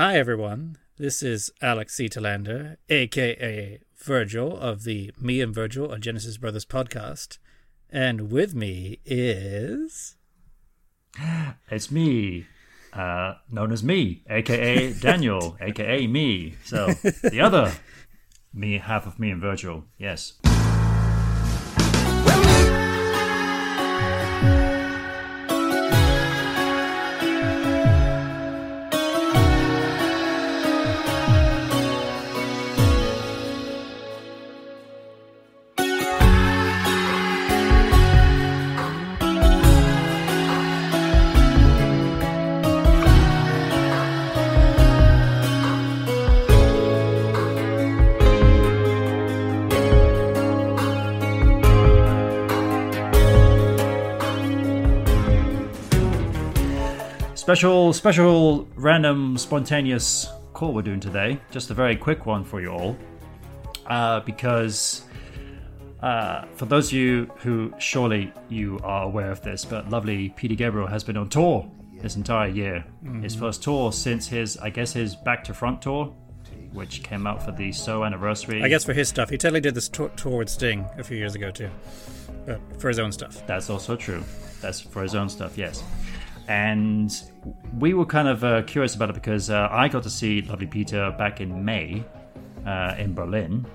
Hi, everyone. This is Alex C. Telander, aka Virgil of the Me and Virgil, a Genesis Brothers podcast. And with me is. It's me, uh, known as me, aka Daniel, aka me. So the other me, half of me and Virgil. Yes. Special, special, random, spontaneous call we're doing today. Just a very quick one for you all. Uh, because uh, for those of you who surely you are aware of this, but lovely Peter Gabriel has been on tour this entire year. His first tour since his, I guess, his Back to Front tour, which came out for the So anniversary. I guess for his stuff. He totally did this tour, tour with Sting a few years ago, too. But for his own stuff. That's also true. That's for his own stuff, yes. And we were kind of uh, curious about it because uh, I got to see Lovely Peter back in May uh, in Berlin,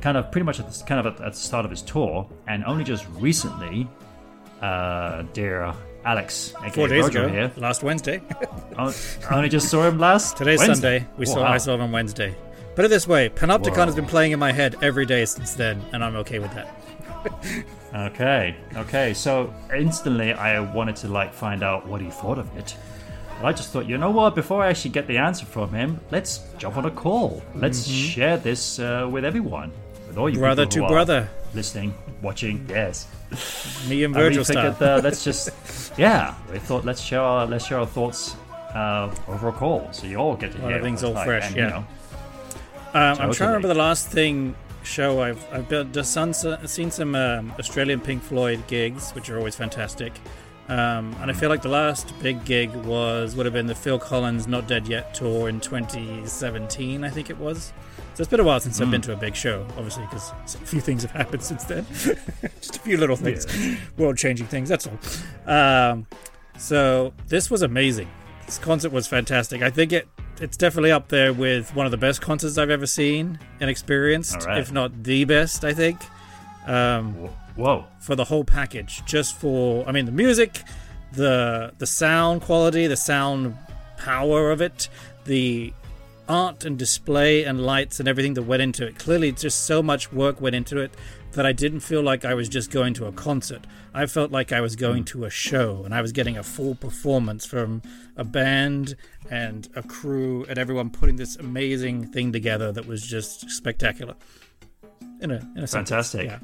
kind of pretty much at the, kind of at, the start of his tour, and only just recently, uh, dear Alex, Four days Virgil ago, here, last Wednesday. I only just saw him last. Today's Wednesday. Sunday. We Oh, saw. wow. I saw him on Wednesday. Put it this way: Panopticon Whoa. has been playing in my head every day since then, and I'm okay with that. Okay, okay. So instantly, I wanted to like find out what he thought of it. But I just thought, you know what? Before I actually get the answer from him, let's jump on a call. Let's share this uh, with everyone, with all you Mm-hmm. Brother to brother. listening, watching. Yes, Me and And Virgil style. figured, uh, let's just, yeah. We thought let's share our let's share our thoughts uh, over a call, so you all get to hear. everything's all it's fresh, and, yeah. You know, Um, I'm trying to remember the last thing show I've I've been, just seen, seen some um, Australian Pink Floyd gigs, which are always fantastic. Um, and I feel like the last big gig was would have been the Phil Collins Not Dead Yet tour in 2017, I think it was. So it's been a while since I've been to a big show, obviously, because a few things have happened since then. Just a few little things, world-changing things. That's all. Um, so this was amazing. This concert was fantastic. I think it it's definitely up there with one of the best concerts I've ever seen and experienced, right. if not the best. I think um, whoa, for the whole package, just for I mean the music, the the sound quality, the sound power of it, the art and display and lights and everything that went into it. Clearly, just so much work went into it that I didn't feel like I was just going to a concert. I felt like I was going hmm. to a show and I was getting a full performance from a band and a crew and everyone putting this amazing thing together that was just spectacular. In a, in a sentence. Fantastic. Yeah.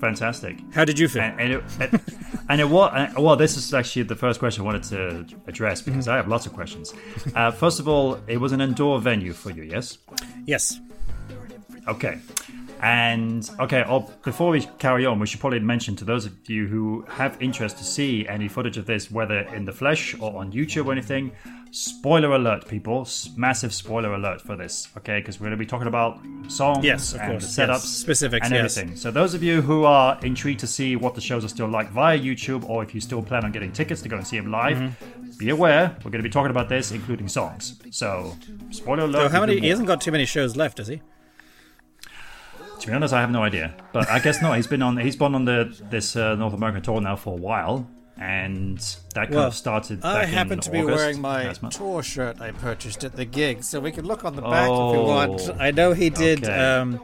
Fantastic. How did you feel? And, and, it, and, and it was well. This is actually the first question I wanted to address because I have lots of questions. Uh, first of all, it was an indoor venue for you, yes? yes. Okay. And okay, oh, before we carry on, we should probably mention to those of you who have interest to see any footage of this, whether in the flesh or on YouTube or anything. Spoiler alert, people! Massive spoiler alert for this, okay? Because we're going to be talking about songs Yes, of and course, the setups, yes. Specifics, and yes. everything. So those of you who are intrigued to see what the shows are still like via YouTube, or if you still plan on getting tickets to go and see them live, Mm-hmm. be aware we're going to be talking about this, including songs. So spoiler alert. So how many? He hasn't got too many shows left, does he? To be honest, I have no idea, but I guess not. He's been on he's been on the this uh, North American tour now for a while, and that kind Well, of started. I happen in to be August wearing my tour shirt I purchased at the gig, so we can look on the back if you Oh. want. I know he did Okay. um,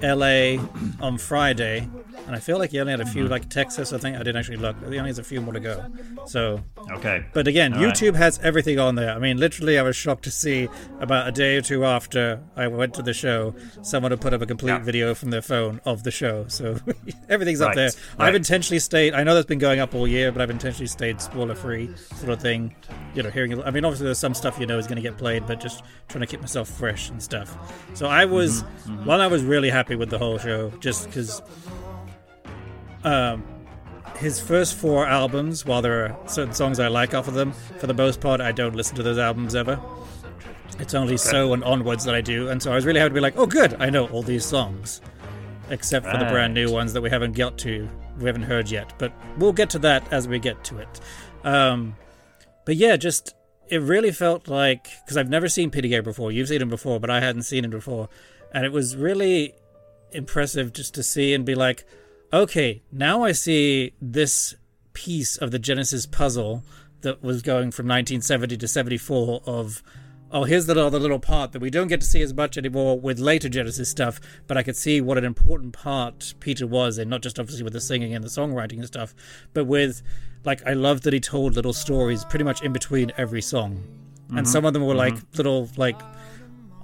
L.A. on Friday, and I feel like he only had a Mm-hmm. few, like Texas. I think I didn't actually look. He only has a few more to go. So, Okay, but again, All right. YouTube has everything on there. I mean, literally, I was shocked to see about a day or two after I went to the show, someone had put up a complete Yeah. video from their phone of the show. So everything's up there. right. I've intentionally stayed. I know that's been going up all year, but I've intentionally stayed spoiler free, sort of thing. You know, hearing. I mean, obviously, there's some stuff you know is going to get played, but just trying to keep myself fresh and stuff. So I was, Mm-hmm, one, I was really happy with the whole show, just because. Um, his first four albums, while there are certain songs I like off of them, for the most part, I don't listen to those albums ever. It's only so and onwards that I do, and so I was really happy to be like, oh, good, I know all these songs, except for the brand new ones that we haven't got to, we haven't heard yet. But we'll get to that as we get to it. Um, but yeah, just it really felt like because I've never seen Gabriel before. You've seen him before, but I hadn't seen him before, and it was really impressive just to see and be like, okay, now I see this piece of the Genesis puzzle that was going from 1970 to 74 of oh here's the other little part that we don't get to see as much anymore with later Genesis stuff but I could see what an important part Peter was and not just obviously with the singing and the songwriting and stuff but with like I loved that he told little stories pretty much in between every song and some of them were like little like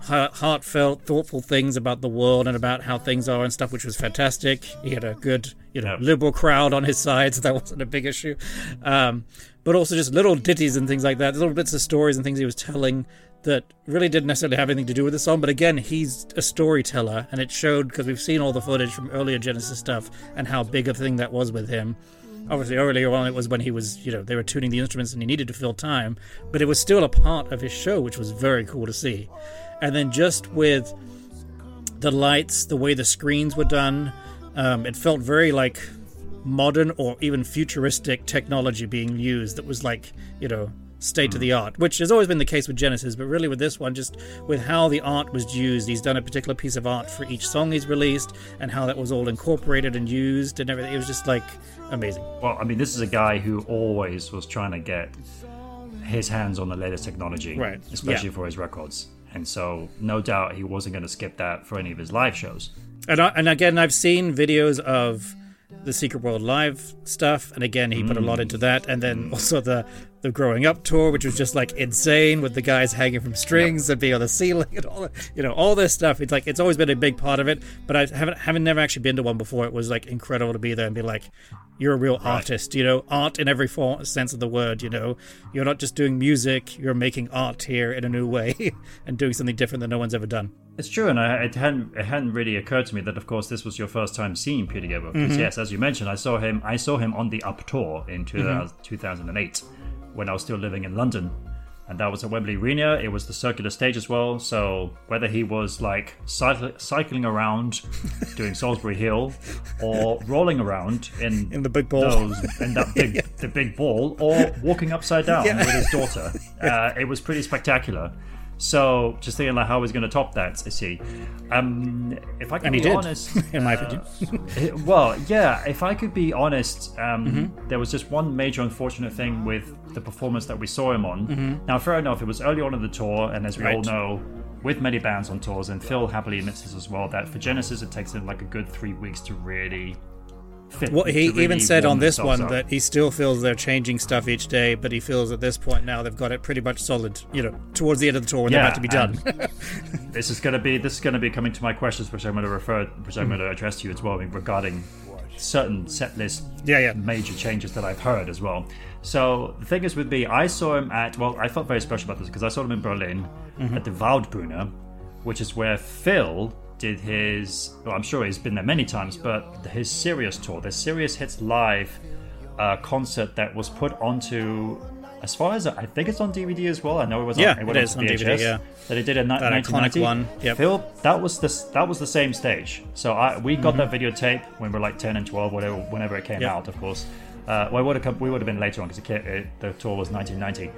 heartfelt, thoughtful things about the world and about how things are and stuff, which was fantastic. He had a good, you know, Yep. liberal crowd on his side, so that wasn't a big issue. Um, but also just little ditties and things like that, little bits of stories and things he was telling that really didn't necessarily have anything to do with the song. But again, he's a storyteller, and it showed because we've seen all the footage from earlier Genesis stuff and how big a thing that was with him obviously earlier on it was when he was you know they were tuning the instruments and he needed to fill time but it was still a part of his show which was very cool to see and then just with the lights the way the screens were done um, it felt very like modern or even futuristic technology being used that was like you know state of the art which has always been the case with genesis but really with this one just with how the art was used he's done a particular piece of art for each song he's released and how that was all incorporated and used and everything it was just like amazing Well, I mean, this is a guy who always was trying to get his hands on the latest technology, Right, Especially yeah. for his records, and so no doubt he wasn't going to skip that for any of his live shows. And, I, and again, I've seen videos of the Secret World Live stuff, and again, he put a lot mm. into that. And then also the the Growing Up tour, which was just like insane with the guys hanging from strings and being on the ceiling and all that, you know, all this stuff. It's like it's always been a big part of it, but I haven't haven't never actually been to one before. It was like incredible to be there and be like, you're a real artist, you know, art in every form, sense of the word. You know, you're not just doing music; you're making art here in a new way and doing something different that no one's ever done. It's true, and I, it hadn't it hadn't really occurred to me that, of course, this was your first time seeing Peter Gabriel. 'Cause Mm-hmm. yes, as you mentioned, I saw him I saw him on the Up tour in Mm-hmm. 2000, 2008 when I was still living in London, and that was at Wembley Arena. It was the circular stage as well. So whether he was like cycl- cycling around, doing Solsbury Hill, or rolling around in In the big ball. those in that big the big ball, or walking upside down with his daughter, uh, it was pretty spectacular. So just thinking like how he's going to top that, I see. Um, if I can And he be did, honest, in my uh, opinion. well, yeah. If I could be honest, um, Mm-hmm. there was just one major unfortunate thing with the performance that we saw him on. Mm-hmm. Now, fair enough, it was early on in the tour, and as we all know, with many bands on tours, and Phil happily admits this as well, that for Genesis it takes them like a good three weeks to really fit. Well, he really even said on this one up. that he still feels they're changing stuff each day, but he feels at this point now they've got it pretty much solid. You know, towards the end of the tour when they're about to be done. this is going to be this is going to be coming to my questions, which I'm going to refer, which I'm going to address to you as well regarding certain set list Yeah, yeah. major changes that I've heard as well. So the thing is with me, I saw him at well, I felt very special about this because I saw him in Berlin Mm-hmm. at the Waldbühne, which is where Phil did his. Well, I'm sure he's been there many times, but his Serious tour, the Serious Hits Live uh, concert that was put onto. As far as I think it's on DVD as well. I know it was. Yeah, on, it went is on DVD, yeah. That he did in That iconic 1990. one, yep. Phil, that was the that was the same stage. So I we got Mm-hmm. that videotape when we were like ten and twelve, whatever, whenever it came Yep. out, of course. Uh, well, would have come, we would have been later on because the tour was 1990,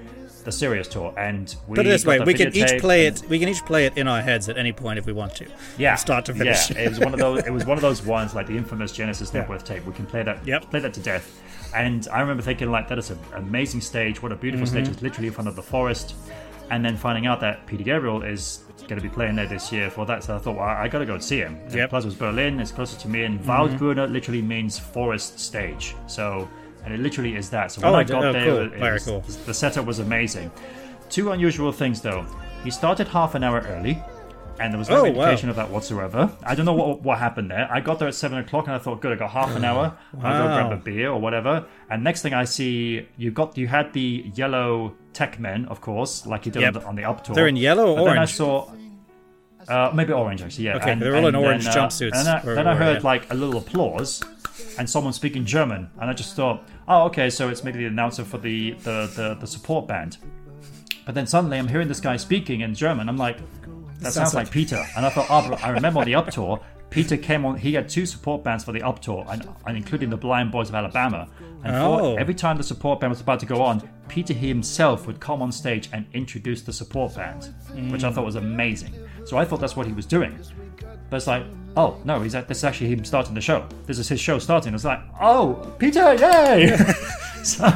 the serious tour, and we. Put it this way: we can each play it. We can each play it in our heads at any point if we want to. Yeah, start to finish. Yeah, it was one of those. It was one of those ones like the infamous Genesis Yeah. Tape. We can play that. Yep. Play that to death. And I remember thinking like that is an amazing stage. What a beautiful Mm-hmm. stage! It's literally in front of the forest. And then finding out that Peter Gabriel is going to be playing there this year for that, so I thought, well, I got to go and see him. Yep. Plus, it was Berlin. It's closer to me, and Mm-hmm. Waldbühne literally means forest stage. So, and it literally is that. So oh, when Oh, I got oh, there, cool. Very was- cool. the setup was amazing. Two unusual things though. He started half an hour early, and there was no Oh, wow. indication of that whatsoever. I don't know what what happened there. I got there at seven o'clock, and I thought, good, I got half an hour. I'll go grab a beer or whatever. And next thing I see, you got you had the yellow tech men, of course, like you did Yep. on, the, on the up tour. They're in yellow or But then I saw. Uh, maybe orange actually, yeah. Okay, they're all in orange jumpsuits, And then I, or- then I heard yeah. like a little applause, and someone speaking German, and I just thought, oh, okay, so it's maybe the announcer for the the, the, the support band. But then suddenly I'm hearing this guy speaking in German. I'm like, that Sounds sounds like- like Peter. And I thought, oh, I remember the up tour, Peter came on. He had two support bands for the up tour, and, and including the Blind Boys of Alabama. And Oh. every time the support band was about to go on, Peter himself would come on stage and introduce the support band, which I thought was amazing. So I thought that's what he was doing. But it's like, oh no, he's at, this is actually him starting the show. This is his show starting. It's like, oh, Peter, yay! so,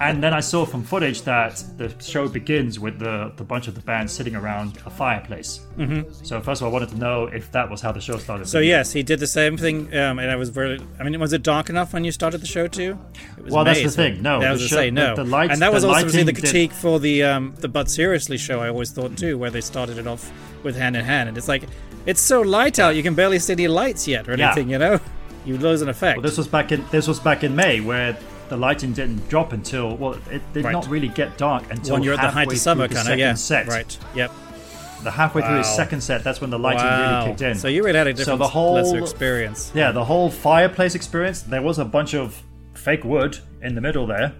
and then I saw from footage that the show begins with the, the bunch of the band sitting around a fireplace. Mm-hmm. So first of all, I wanted to know if that was how the show started. So yes, he did the same thing, um, and I was very. I mean, was it dark enough when you started the show too? It was Well, that's the thing. No, that the was to show- say no. the- the lights- and that was the obviously the lighting did- critique for the um, the But Seriously show. I always thought too, where they started it off with hand in hand, and it's like it's so light out, you can barely see any lights yet or Yeah. anything. You know, you lose an effect. Well, this was back in this was back in May where the lighting didn't drop until well, it did Right. not really get dark until when you're at the height of summer, kind of yeah. set. Right. Yep. The halfway through his second set, that's when the lighting wow. really kicked in. So you really had a So the whole- lesser experience. Yeah, the whole fireplace experience. There was a bunch of fake wood in the middle there,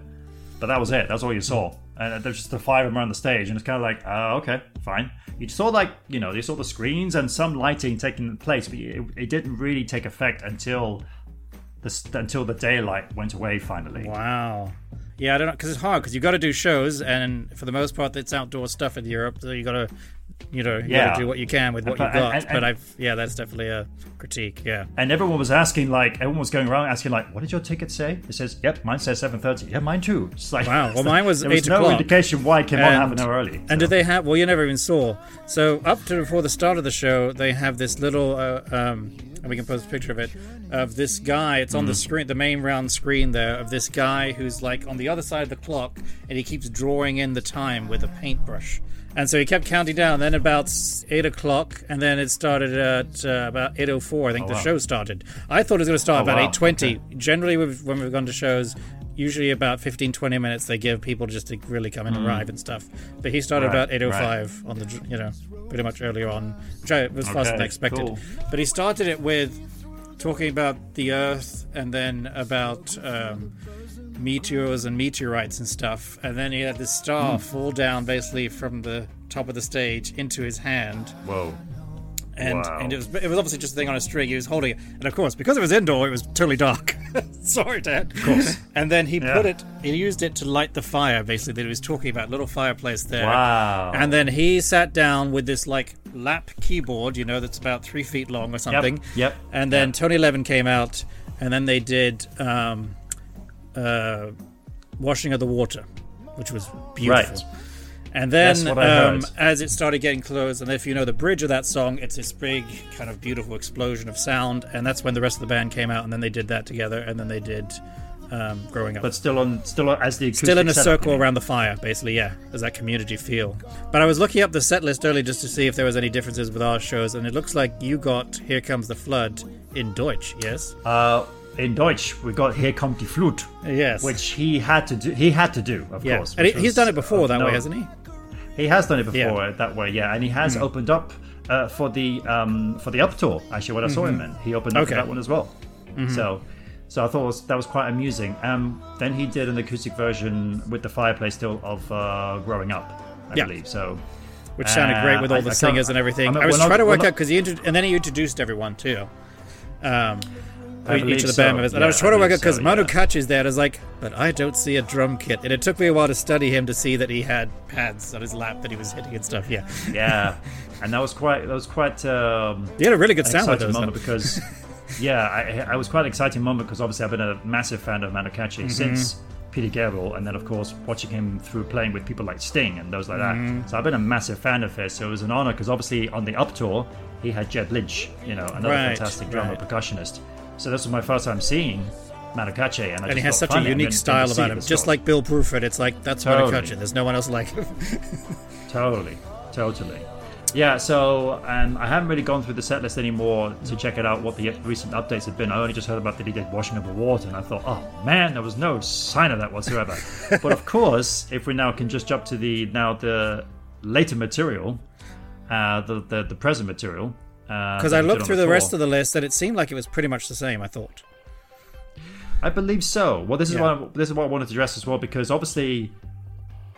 but that was it. That's all you saw, and uh, there's just the five of them around the stage, and it's kind of like, oh, okay, fine. You saw like you know you saw the screens and some lighting taking place, but it, it didn't really take effect until the until the daylight went away finally. Wow. Yeah, I don't know because it's hard because you got to do shows, and for the most part, it's outdoor stuff in Europe. So you got to, you know, you Yeah. got to do what you can with what But- you got. and- and- but I've, yeah, that's definitely a critique. Yeah. And everyone was asking, like, everyone was going around asking, like, what did your ticket say? It says, yep, mine says 7.30. Yeah, mine too. It's like, Wow, well, mine was there was 8 no o'clock. indication why it came on half an hour early. And did they have? Well, you never even saw. So up to before the start of the show, they have this little. Uh, um, and we can post a picture of it of this guy. It's on the screen, the main round screen there of this guy who's like on the other side of the clock, and he keeps drawing in the time with a paintbrush. And so he kept counting down. Then about eight o'clock, and then it started at uh, about eight o four. I think the wow. show started. I thought it was going to start Oh, about wow. eight twenty. Generally, we've, when we've gone to shows, usually about 15, 20 minutes they give people just to really come and arrive and stuff. But he started Mm. Right, about eight o five on the you know pretty much earlier on, which I was faster than Okay, I expected. cool. But he started it with talking about the Earth and then about um, meteors and meteorites and stuff, and then he had this star Hmm. fall down basically from the top of the stage into his hand, Whoa. And Wow. and it was it was obviously just a thing on a string. He was holding it, and of course because it was indoor, it was totally dark. Sorry, Dad. Of course. And then he Yeah. put it, he used it to light the fire, basically that he was talking about, little fireplace there. Wow. And then he sat down with this like lap keyboard, you know, that's about three feet long or something. yep, And then Tony Levin came out, and then they did um, uh, washing of the water, which was beautiful. Right. And then, That's what I um, as it started getting close, and if you know the bridge of that song, it's this big, kind of beautiful explosion of sound, and that's when the rest of the band came out, and then they did that together, and then they did um, "Growing Up." But still on, still on, as the Still in a setup, circle around the fire, basically, yeah. as that community feel. But I was looking up the set list early just to see if there was any differences with our shows, and it looks like you got "Here Comes the Flood" in Deutsch, yes? Uh, in Deutsch, we got "Here kommt die Flut," Yes. which he had to do. He had to do, of yeah, course. and he's was done it before of that way, hasn't he? He has done it before Yeah. uh, that way, yeah, and he has opened up uh, for the um, for the up tour. Actually, what I saw him in, he opened up for that one as well. So, so I thought was, that was quite amusing. Um, then he did an acoustic version with the fireplace still of uh, "Growing Up," I Yeah. believe. So, Which sounded great Uh, with all I- the I singers and everything. I I, was we're not- trying to work not- out because he intro- and then he introduced everyone too. Um, each believe of the so. band members, and Yeah, I was trying to work out because so, Manu yeah. Katché is there, and I was like, but I don't see a drum kit, and it took me a while to study him to see that he had pads on his lap that he was hitting and stuff. Yeah, yeah, and that was quite that was quite um, he had a really good sound with exciting those. moment because yeah, I, I was quite an exciting moment because obviously I've been a massive fan of Manu Katché Mm-hmm. since Peter Gabriel, and then of course watching him through playing with people like Sting and those like Mm-hmm. that. So I've been a massive fan of his. So it was an honor because obviously on the up tour he had Ged Lynch, you know, another Right, fantastic drummer right. percussionist. So this was my first time seeing Manu Katché. And I and he has such a. And unique style about him, just like Bill Bruford. It's like that's Totally. There's no one else like him. Totally, totally. Yeah, so um, I haven't really gone through the set list anymore to check it out what the recent updates have been. I only just heard about that he did washing of the water, and I thought, oh man, there was no sign of that whatsoever. but of course, if we now can just jump to the now the later material, uh, the, the the present material. Because I looked through the rest of the list, and it seemed like it was pretty much the same. I thought. I believe so. Well, this is Yeah. what I, this is what I wanted to address as well because obviously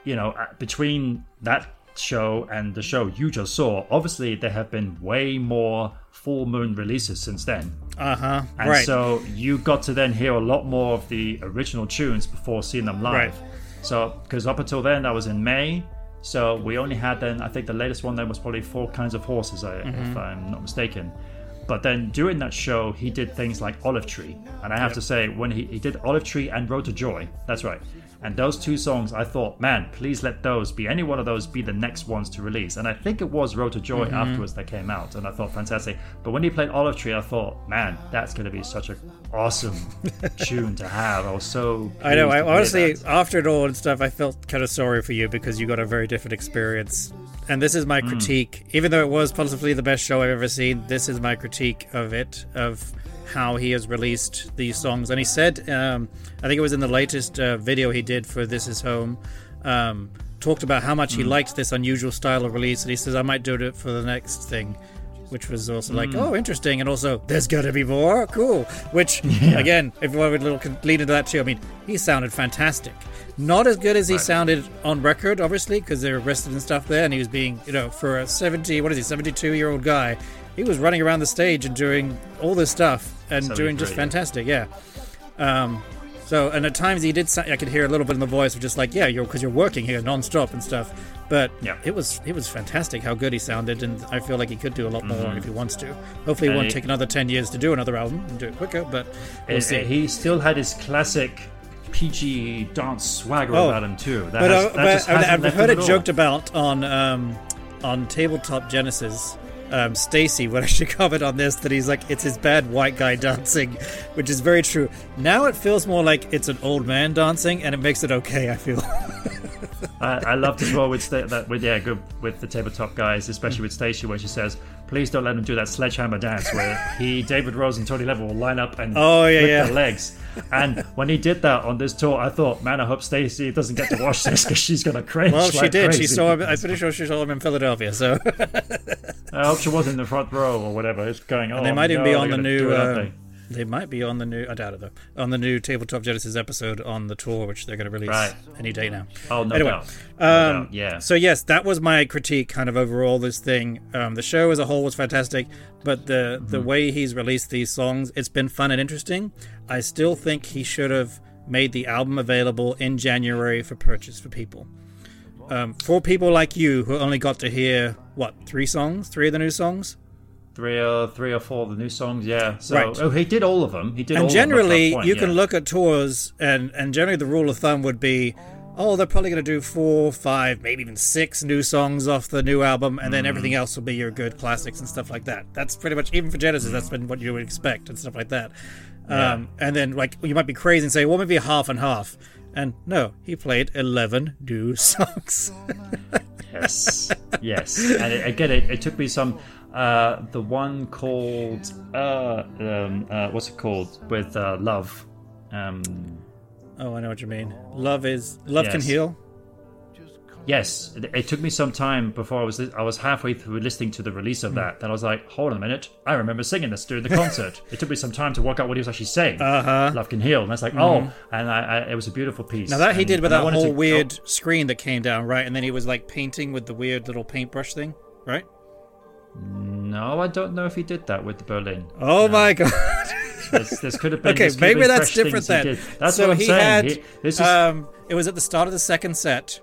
you know, uh, between that show and the show you just saw, obviously there have been way more full moon releases since then. Uh huh. And Right. so you got to then hear a lot more of the original tunes before seeing them live. Right. So, because up until then, that was in May. So we only had then, I think the latest one then was probably Four Kinds of Horses, Mm-hmm. if I'm not mistaken. But then during that show, he did things like Olive Tree. And I have to say, when he, he did Olive Tree and Road to Joy, that's right. And those two songs, I thought, man, please let those be any one of those be the next ones to release. And I think it was Road to Joy Mm-hmm. afterwards that came out, and I thought fantastic. But when he played Olive Tree, I thought, man, that's going to be such an awesome tune to have. I was so. I know. I honestly, that. after it all and stuff, I felt kind of sorry for you because you got a very different experience. And this is my Hmm. critique, even though it was possibly the best show I've ever seen. This is my critique of it, of how he has released these songs. And he said, um, I think it was in the latest uh, video he did for This Is Home, um, talked about how much he liked this unusual style of release, and he says, I might do it for the next thing. Which was also like, oh, interesting, and also there's got to be more, cool. Which, again, if you want to little lead into that too, I mean, he sounded fantastic. Not as good as he sounded on record, obviously, because they were arrested and stuff there, and he was being, you know, for a 70, what is he, 72 year old guy, he was running around the stage and doing all this stuff and doing just 73, yeah. fantastic, yeah. Um, so, and at times he did, sa- I could hear a little bit in the voice of just like, yeah, you're because you're working here non-stop and stuff. But Yeah. it was it was fantastic how good he sounded, and I feel like he could do a lot more if he wants to. Hopefully, it won't he- take another ten years to do another album and do it quicker, but we'll see. He still had his classic PG dance swagger Oh, about him too. That but has, uh, that but I've heard it all. joked about on um, on tabletop Genesis. Um, Stacy would actually comment on this that he's like it's his bad white guy dancing, which is very true. Now it feels more like it's an old man dancing, and it makes it okay. I feel. I, I loved as well with sta- that with yeah good with the tabletop guys, especially with Stacey, where she says, "Please don't let him do that sledgehammer dance," where he, David Rhodes, and Tony Levin will line up and Oh, yeah, yeah. their legs. And when he did that on this tour, I thought, man, I hope Stacey doesn't get to watch this because she's gonna cringe. Well, she like did. She saw him. I'm pretty sure she saw him in Philadelphia. So I hope she was in the front row or whatever. It's going on. they might even no, be on the new. it, uh, they? might be on the new. I doubt it though. On the new Tabletop Genesis episode on the tour, which they're going to release Right. any day now. Oh no anyway, doubt. No Um, doubt, yeah. So yes, that was my critique, kind of overall. This thing, um, the show as a whole was fantastic, but the the Mm-hmm. way he's released these songs, it's been fun and interesting. I still think he should have made the album available in January for purchase for people. Um, for people like you who only got to hear what three songs, three of the new songs, three or three or four of the new songs. Yeah. So Right. oh, he did all of them. He did. all and of them up to that generally point, you yeah. can look at tours and and generally the rule of thumb would be oh they're probably going to do four five maybe even six new songs off the new album and Mm. then everything else will be your good classics and stuff like that that's pretty much even for genesis that's been what you would expect and stuff like that um, and then like you might be crazy and say well maybe half and half and no he played 11 new songs Yes, yes. And it, again, it, it took me some. Uh, the one called uh, um, uh, what's it called with uh, love. Um, oh i know what you mean love is love can heal yes, it, it took me some time before I was I was halfway through listening to the release Hmm. of that. That I was like, hold on a minute, I remember singing this during the concert. it took me some time to work out what he was actually saying. uh-huh Love can heal, and I was like, oh, and I, I, it was a beautiful piece. Now that he did with that whole to- weird screen that came down, right? And then he was like painting with the weird little paintbrush thing, right? No, I don't know if he did that with the Berlin. Oh my god! This, this could have been. okay, this could have maybe been that's different then. That's so what I'm he saying. had. He- this is um, it was at the start of the second set,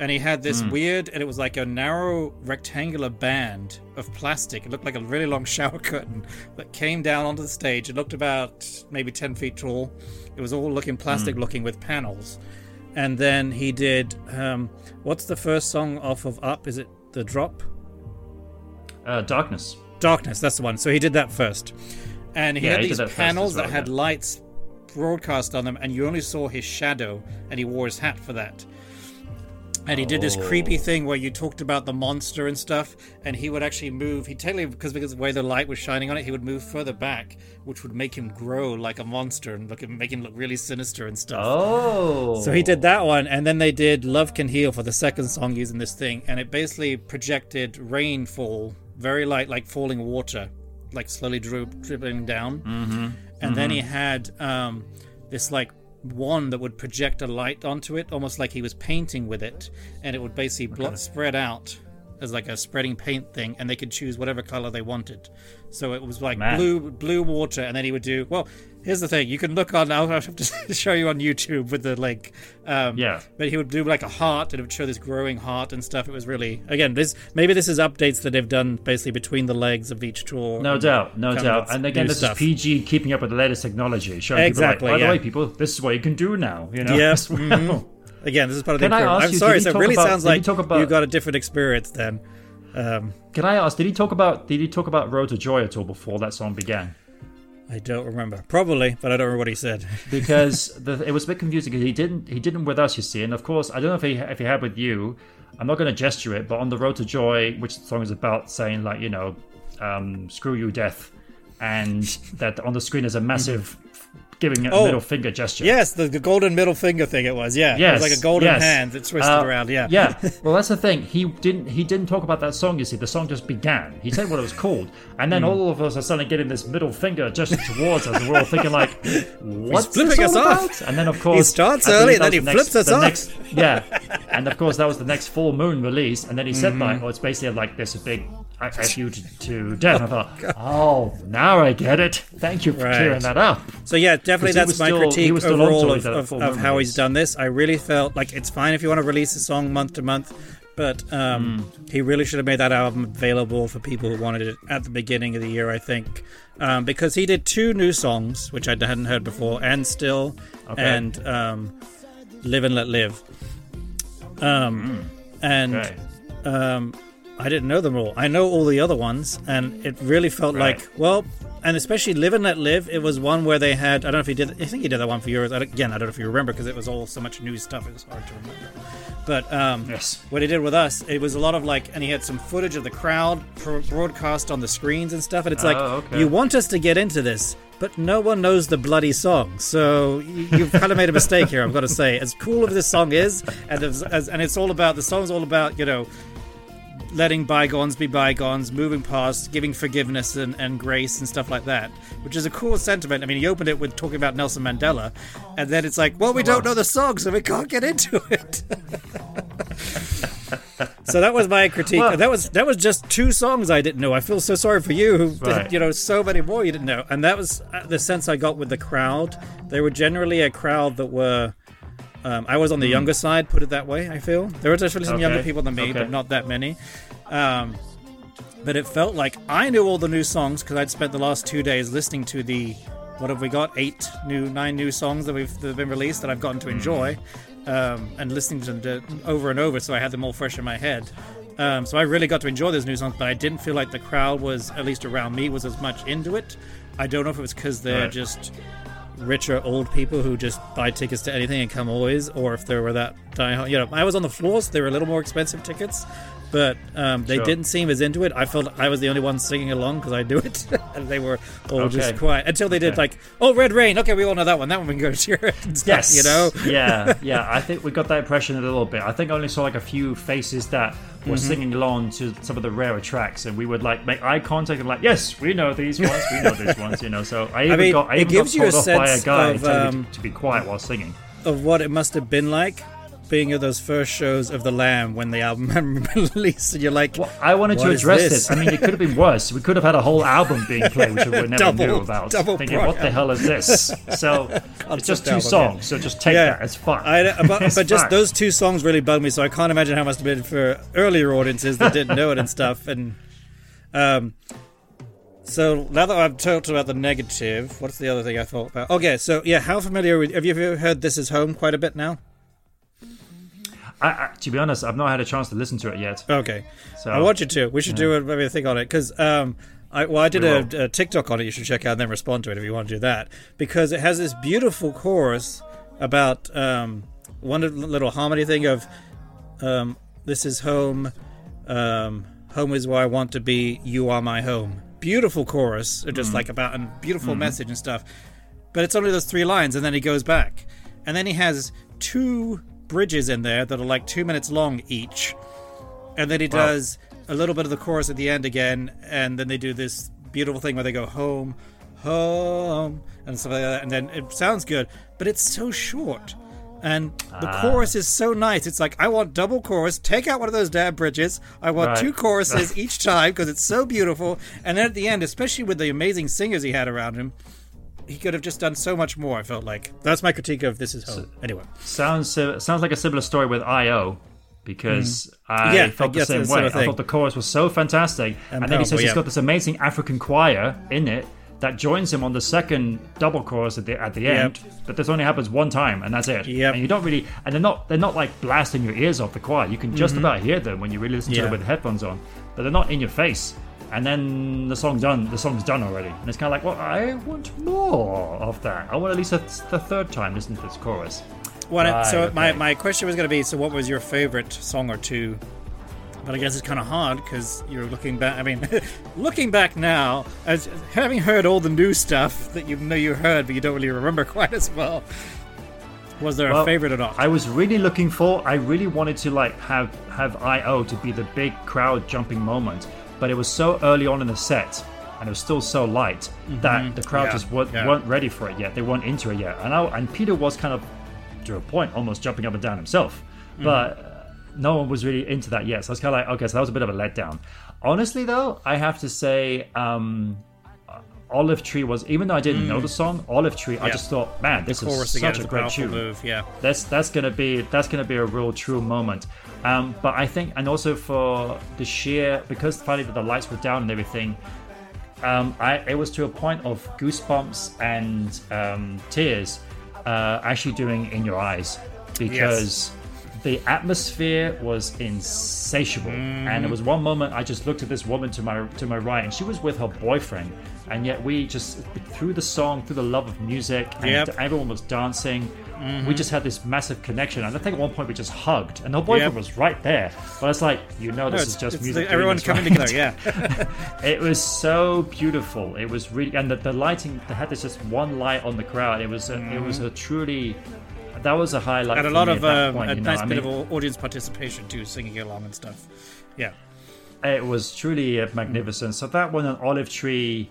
and he had this Hmm. weird, and it was like a narrow rectangular band of plastic. It looked like a really long shower curtain that came down onto the stage. It looked about maybe ten feet tall. It was all looking plastic Hmm. looking with panels. And then he did. Um, what's the first song off of Up? Is it the Drop? Uh, darkness. Darkness, that's the one. So he did that first. And he Yeah, had he these that panels well, that had yeah. lights broadcast on them, and you only saw his shadow, and he wore his hat for that. And he did this creepy Oh. thing where you talked about the monster and stuff, and he would actually move. He totally because because of the way the light was shining on it, he would move further back, which would make him grow like a monster and look make him look really sinister and stuff. Oh. So he did that one, and then they did "Love Can Heal" for the second song using this thing, and it basically projected rainfall, very light, like falling water, like slowly dri- dribbling down. Mm-hmm. And then he had um, this like wand that would project a light onto it, almost like he was painting with it, and it would basically blo- spread out as like a spreading paint thing, and they could choose whatever color they wanted. So it was like Man. blue, blue water, and then he would do well. Here's the thing: you can look on. I'll have to show you on YouTube with the link. Um, Yeah. but he would do like a heart, and it would show this growing heart and stuff. It was really again this maybe this is updates that they've done basically between the legs of each tour. No doubt, no doubt. And again, this stuff. is PG keeping up with the latest technology, showing Exactly, people like, by yeah. the way, people, this is what you can do now. You know, Yeah, As well. mhm. Again, this is part of the Can I improvement. ask I'm you, sorry, so it really about- sounds like talk about- you got a different experience then. Um, Can I ask? Did he talk about? Did he talk about Road to Joy at all before that song began? I don't remember. Probably, but I don't remember what he said. Because the, it was a bit confusing. Because he didn't. He didn't with us, you see. And of course, I don't know if he if he had with you. I'm not going to gesture it, but on the Road to Joy, which the song is about, saying like you know, um, screw you, death, and that on the screen is a massive giving a Oh. middle finger gesture. Yes, the, the golden middle finger thing it was. Yeah, it Yes, was like a golden yes. hand that twisted Uh, around. Yeah, yeah. Well, that's the thing. He didn't. He didn't talk about that song. You see, the song just began. He said what it was called, and then all of us are suddenly getting this middle finger just towards us, and we're all thinking like, "What's flipping this us all off. And then, of course, he starts early, that then he the flips us the off. Next, yeah, and of course that was the next full moon release, and then he said Mm-hmm. like, "Oh, it's basically like this big." I F you to, to death. I thought, Oh, oh, now I get it. Thank you for Right. clearing that up. So yeah, definitely that's my still- critique overall of, of, of how he's done this. I really felt like it's fine if you want to release a song month to month, but um, Hmm. he really should have made that album available for people who wanted it at the beginning of the year. I think um, because he did two new songs which I hadn't heard before, and still Okay. and um, live and let live. Um, and Okay. I didn't know them all. I know all the other ones, and it really felt Right. like well, and especially Live and Let Live. It was one where they had. I don't know if he did. I think he did that one for yours. Again, I don't know if you remember because it was all so much new stuff. It was hard to remember. But um, Yes. what he did with us, it was a lot of like, and he had some footage of the crowd pro- broadcast on the screens and stuff. And it's like, Oh, okay. you want us to get into this, but no one knows the bloody song. So you- you've kind of made a mistake here. I've got to say, as cool as this song is, and as, as, and it's all about the song's all about you know letting bygones be bygones, moving past, giving forgiveness and, and grace and stuff like that, which is a cool sentiment. I mean, he opened it with talking about Nelson Mandela, and then it's like, well, we don't know the song, so we can't get into it. so that was my critique. Well- that was that was just two songs I didn't know. I feel so sorry for you, who Right. you know, so many more you didn't know, and that was uh, the sense I got with the crowd. They were generally a crowd that were. Um, I was on the younger side, put it that way. I feel there were definitely some younger Hmm. People than me, Okay. but not that many. Um, but it felt like I knew all the new songs because I'd spent the last two days listening to the what have we got eight new nine new songs that we've that have been released that I've gotten to enjoy um, and listening to them over and over so I had them all fresh in my head um, so I really got to enjoy those new songs but I didn't feel like the crowd was at least around me was as much into it I don't know if it was because they're Right. just richer old people who just buy tickets to anything and come always, or if there were that die You know, I was on the floor, so they were a little more expensive tickets, but um, they Sure. didn't seem as into it. I felt I was the only one singing along because I do it, and they were all just quiet until they did like, "Oh, Red Rain." Okay, we all know that one. That one we can go. Stuff, Yes, you know. yeah, yeah. I think we got that impression a little bit. I think I only saw like a few faces that were Mm-hmm. singing along to some of the rarer tracks, and we would like make eye contact and like, yes, we know these ones, we know these ones, you know. So I even mean, got, I even got told off by a guy of, um, to, to be quiet while singing. Of what it must have been like being at those first shows of the Lamb when the album released, and you're like, Well, I wanted to address this? this. I mean, it could have been worse. We could have had a whole album being played, which we never Double- knew about. double Thinking, what the hell is this? So it's just two yeah. songs. So just take that. It's fun. I, but, It's but just fine. those two songs really bugged me, so I can't imagine how it must have been for earlier audiences that didn't know it and stuff. And um, so now that I've talked about the negative, what's the other thing I thought about? Okay, so yeah, how familiar with, have you ever heard "This Is Home" quite a bit now? I, I, to be honest, I've not had a chance to listen to it yet. Okay, So I want you to. We should do a, maybe a thing on it because um, I well, I did a, a TikTok on it. You should check out and then respond to it if you want to do that because it has this beautiful chorus about um, one little harmony thing of um, "This is home, um, home is where I want to be. You are my home." Beautiful chorus, just like about a beautiful message and stuff. But it's only those three lines, and then he goes back, and then he has two bridges in there that are like two minutes long each and then he Wow. does a little bit of the chorus at the end again, and then they do this beautiful thing where they go home, home and stuff like that, and then it sounds good, but it's so short. And the Ah. chorus is so nice. It's like I want double chorus. Take out one of those damn bridges. I want Right. two choruses each time because it's so beautiful. And then at the end, especially with the amazing singers he had around him, he could have just done so much more. I felt like that's my critique of "This Is Home." Anyway, Sounds sounds like a similar story with IO because I Mm-hmm. Yeah, felt I the same way. I thought the chorus was so fantastic, and, then he says powerful, he's yeah. got this amazing African choir in it that joins him on the second double chorus at the at the end. But this only happens one time, and that's it. Yep. And you don't really, and they're not they're not like blasting your ears off the choir. You can just about hear them when you really listen to Mm-hmm. Them with headphones on, but they're not in your face. And then the song's done. The song's done already, and it's kind of like, well, I want more of that. I want at least a, the third time listen to this chorus. What Right, so my, okay. my question was going to be so what was your favorite song or two but i guess it's kind of hard because you're looking back i mean looking back now as having heard all the new stuff that you know you heard but you don't really remember quite as well was there a favorite or not I was really looking for. I really wanted to like have have IO to be the big crowd jumping moment, but it was so early on in the set, and it was still so light that the crowd Mm-hmm. Yeah, just weren't, yeah. weren't ready for it yet. They weren't into it yet, and I, and Peter was kind of to a point almost jumping up and down himself, Mm-hmm. but. uh, No one was really into that yet, so I was kind of like, okay, so that was a bit of a letdown. Honestly, though, I have to say, um, Olive Tree was even though I didn't know the song, Olive Tree, I Mm. Just thought, man, this is such a a great tune. move yeah. That's that's gonna be that's gonna be a real true moment. Um, but I think, and also for the sheer because finally the lights were down and everything, um, I it was to a point of goosebumps and um, tears, uh, actually doing in your eyes. Because. The atmosphere was insatiable, and there was one moment I just looked at this woman to my to my right, and she was with her boyfriend, and yet we just through the song, through the love of music, and Yep. everyone was dancing. We just had this massive connection, and I think at one point we just hugged, and her boyfriend Yep. was right there. But it's like you know, this it's, is just music. like doing everyone this, coming right? together yeah It was so beautiful. It was really, and the, the lighting. They had this just one light on the crowd. It was, a, it was a truly. That was a highlight. and a lot of um, point, a you know, nice I bit mean, of audience participation too singing along and stuff yeah It was truly uh, magnificent. So that one, an olive tree,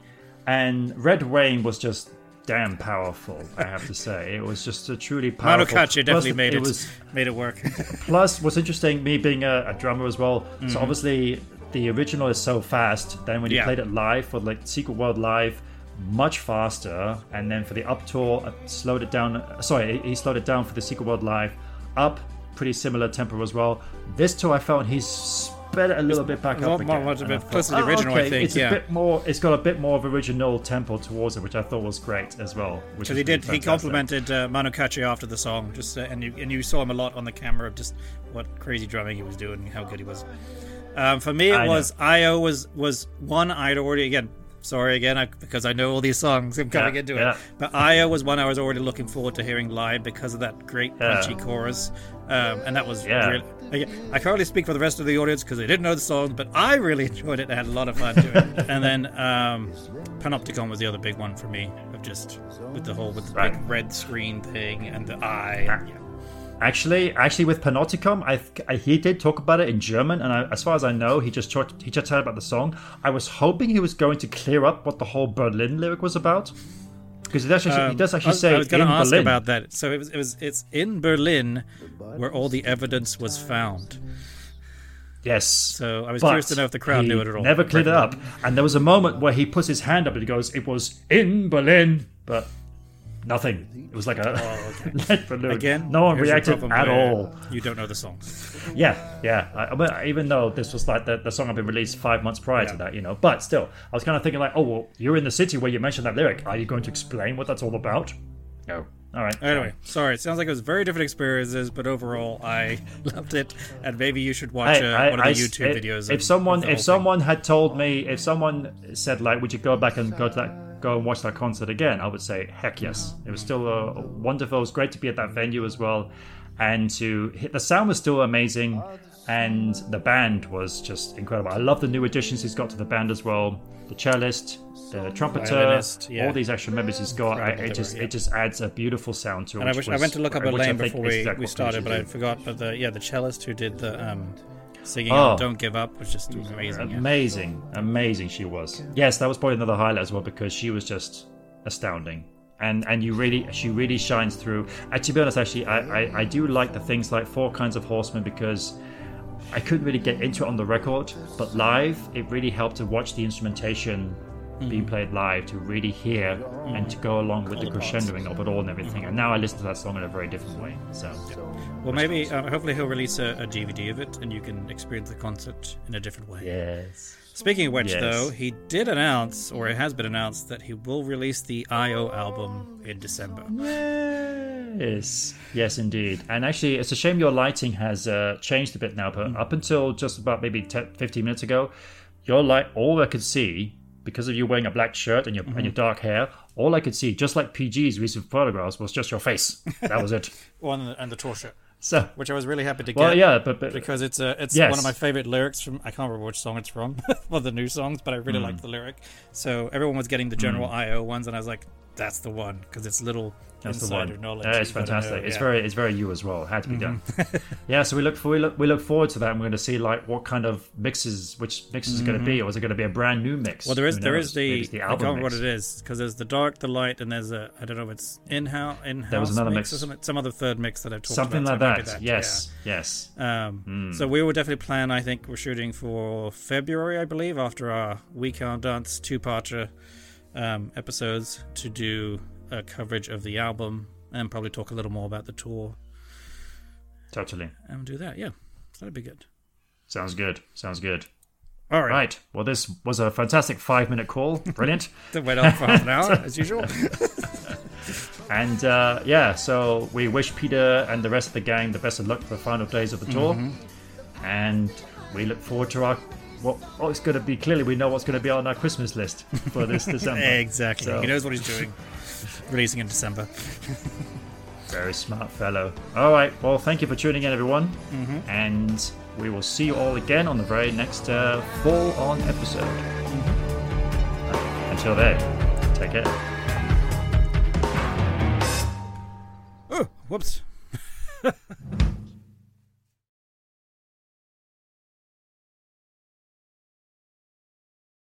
and Red Rain was just damn powerful. I have to say, it was just a truly powerful. Katché definitely Plus, made it, was made it work plus what's interesting. Me being a, a drummer as well. So obviously the original is so fast. Then when you Yeah. played it live for like Secret World Live. Much faster, and then for the up tour, uh, slowed it down. Sorry, he slowed it down for the Secret World Live. Up, pretty similar tempo as well. This tour, I felt he's sped it a little bit back more- up more- again. much a bit closer to the "Oh, original, I think, It's yeah." a bit more. It's got a bit more of original tempo towards it, which I thought was great as well. Which Because he did, he complimented uh, Manu Katché after the song, just uh, and you and you saw him a lot on the camera of just what crazy drumming he was doing, and how good he was. Um, for me, it I know. was Io was was one I'd already again. Sorry again, I, because I know all these songs. I'm coming Yeah, into yeah. it, but Io was one I was already looking forward to hearing live because of that great Yeah. punchy chorus, um, and that was Yeah. really. I can't really speak for the rest of the audience because they didn't know the songs, but I really enjoyed it. I had a lot of fun doing it. And then um, Panopticon was the other big one for me, of just with the whole with the Right. big red screen thing and the eye. Actually, actually, with Panopticon, I, I he did talk about it in German, and I, as far as I know, he just talked, he about the song. I was hoping he was going to clear up what the whole Berlin lyric was about, because he does actually, he Um, does actually was, say I was going to ask Berlin. about that. So it was, it was, it's in Berlin where all the evidence was found. Yes. So I was curious to know if the crowd knew it at all. Never cleared it up, and there was a moment where he puts his hand up and he goes, "It was in Berlin," but nothing. It was like a let balloon. Again, no one reacted at all. You don't know the songs. Yeah, yeah. I, I mean, even though this was like the, the song had been released five months prior to that, you know, but still, I was kind of thinking like, oh well, you're in the city where you mentioned that lyric. Are you going to explain what that's all about? No. All right. Anyway, sorry. It sounds like it was very different experiences, but overall, I loved it. And maybe you should watch Hey, uh, I- one of I- the YouTube if, videos. If of- someone, of if whole someone had told me, if someone said like, would you go back and go to that, go and watch that concert again? I would say, heck yes. It was still uh, wonderful. It was great to be at that venue as well, and to hit the sound was still amazing, and the band was just incredible. I love the new additions he's got to the band as well. The cellist, the trumpeter, yeah. all these extra members he's got. I, it just yeah. it just adds a beautiful sound to it. And I wish I went to look up I Elaine before we, exactly we started, but I forgot. But the yeah, the cellist who did the um, singing Oh. "Don't Give Up" was just amazing. yeah. Amazing, amazing she was. Yes, that was probably another highlight as well because she was just astounding. And and you really she really shines through. And to be honest, actually, I, I, I do like the things like Four Kinds of Horsemen because I couldn't really get into it on the record, but live it really helped to watch the instrumentation being mm-hmm. played live to really hear and to go along with the crescendoing of it all and everything. And now I listen to that song in a very different way. So Well, maybe, uh, hopefully, he'll release a, a DVD of it and you can experience the concert in a different way. yes. Speaking of which, Yes. though, he did announce, or it has been announced, that he will release the IO album in December. Yes, yes, indeed. And actually, it's a shame your lighting has uh, changed a bit now. But up until just about maybe 10, 15 minutes ago, your light, all I could see, because of you wearing a black shirt and your and your dark hair, all I could see, just like PG's recent photographs, was just your face. That was it. One and the tour shirt, So, which I was really happy to well, get. yeah, but, but Because it's a, it's Yes. one of my favorite lyrics from I can't remember which song it's from, one of the new songs, but I really Hmm. liked the lyric. So everyone was getting the general IO ones, and I was like, "That's the one," because it's little That's the one. knowledge. Yeah, it's fantastic. know, It's yeah. very, it's very you as well. It had to be done. Mm-hmm. yeah, so we look, for, we look, we look forward to that. and We're going to see like what kind of mixes, which mixes is going to be, or is it going to be a brand new mix? Mm-hmm. Well, there is there is there knows? is Maybe the, the I can't remember what it is because there's the dark, the light, and there's a I don't know if it's in house in house. There was another mix, mix. or something, some other third mix that I've talked about. Something about. like so that. be Yes, yes. Um, Hmm. So we will definitely plan. I think we're shooting for February, I believe, after our We Can't Dance two-parter um, episodes to do a coverage of the album and probably talk a little more about the tour Totally. and do that. Yeah, so that'd be good. Sounds good. Sounds good. All right, Right. Well, this was a fantastic five minute call. Brilliant. That went on for half an hour as usual. and uh, yeah, so we wish Peter and the rest of the gang the best of luck for the final days of the tour. Mm-hmm. And we look forward to our. What, what it's going to be clearly we know what's going to be on our Christmas list for this December. exactly. So- He knows what he's doing. Releasing in December. Very smart fellow. All right. Well, thank you for tuning in, everyone. Mm-hmm. And we will see you all again on the very next uh, full on episode. Mm-hmm. Until then, take care. Oh, whoops.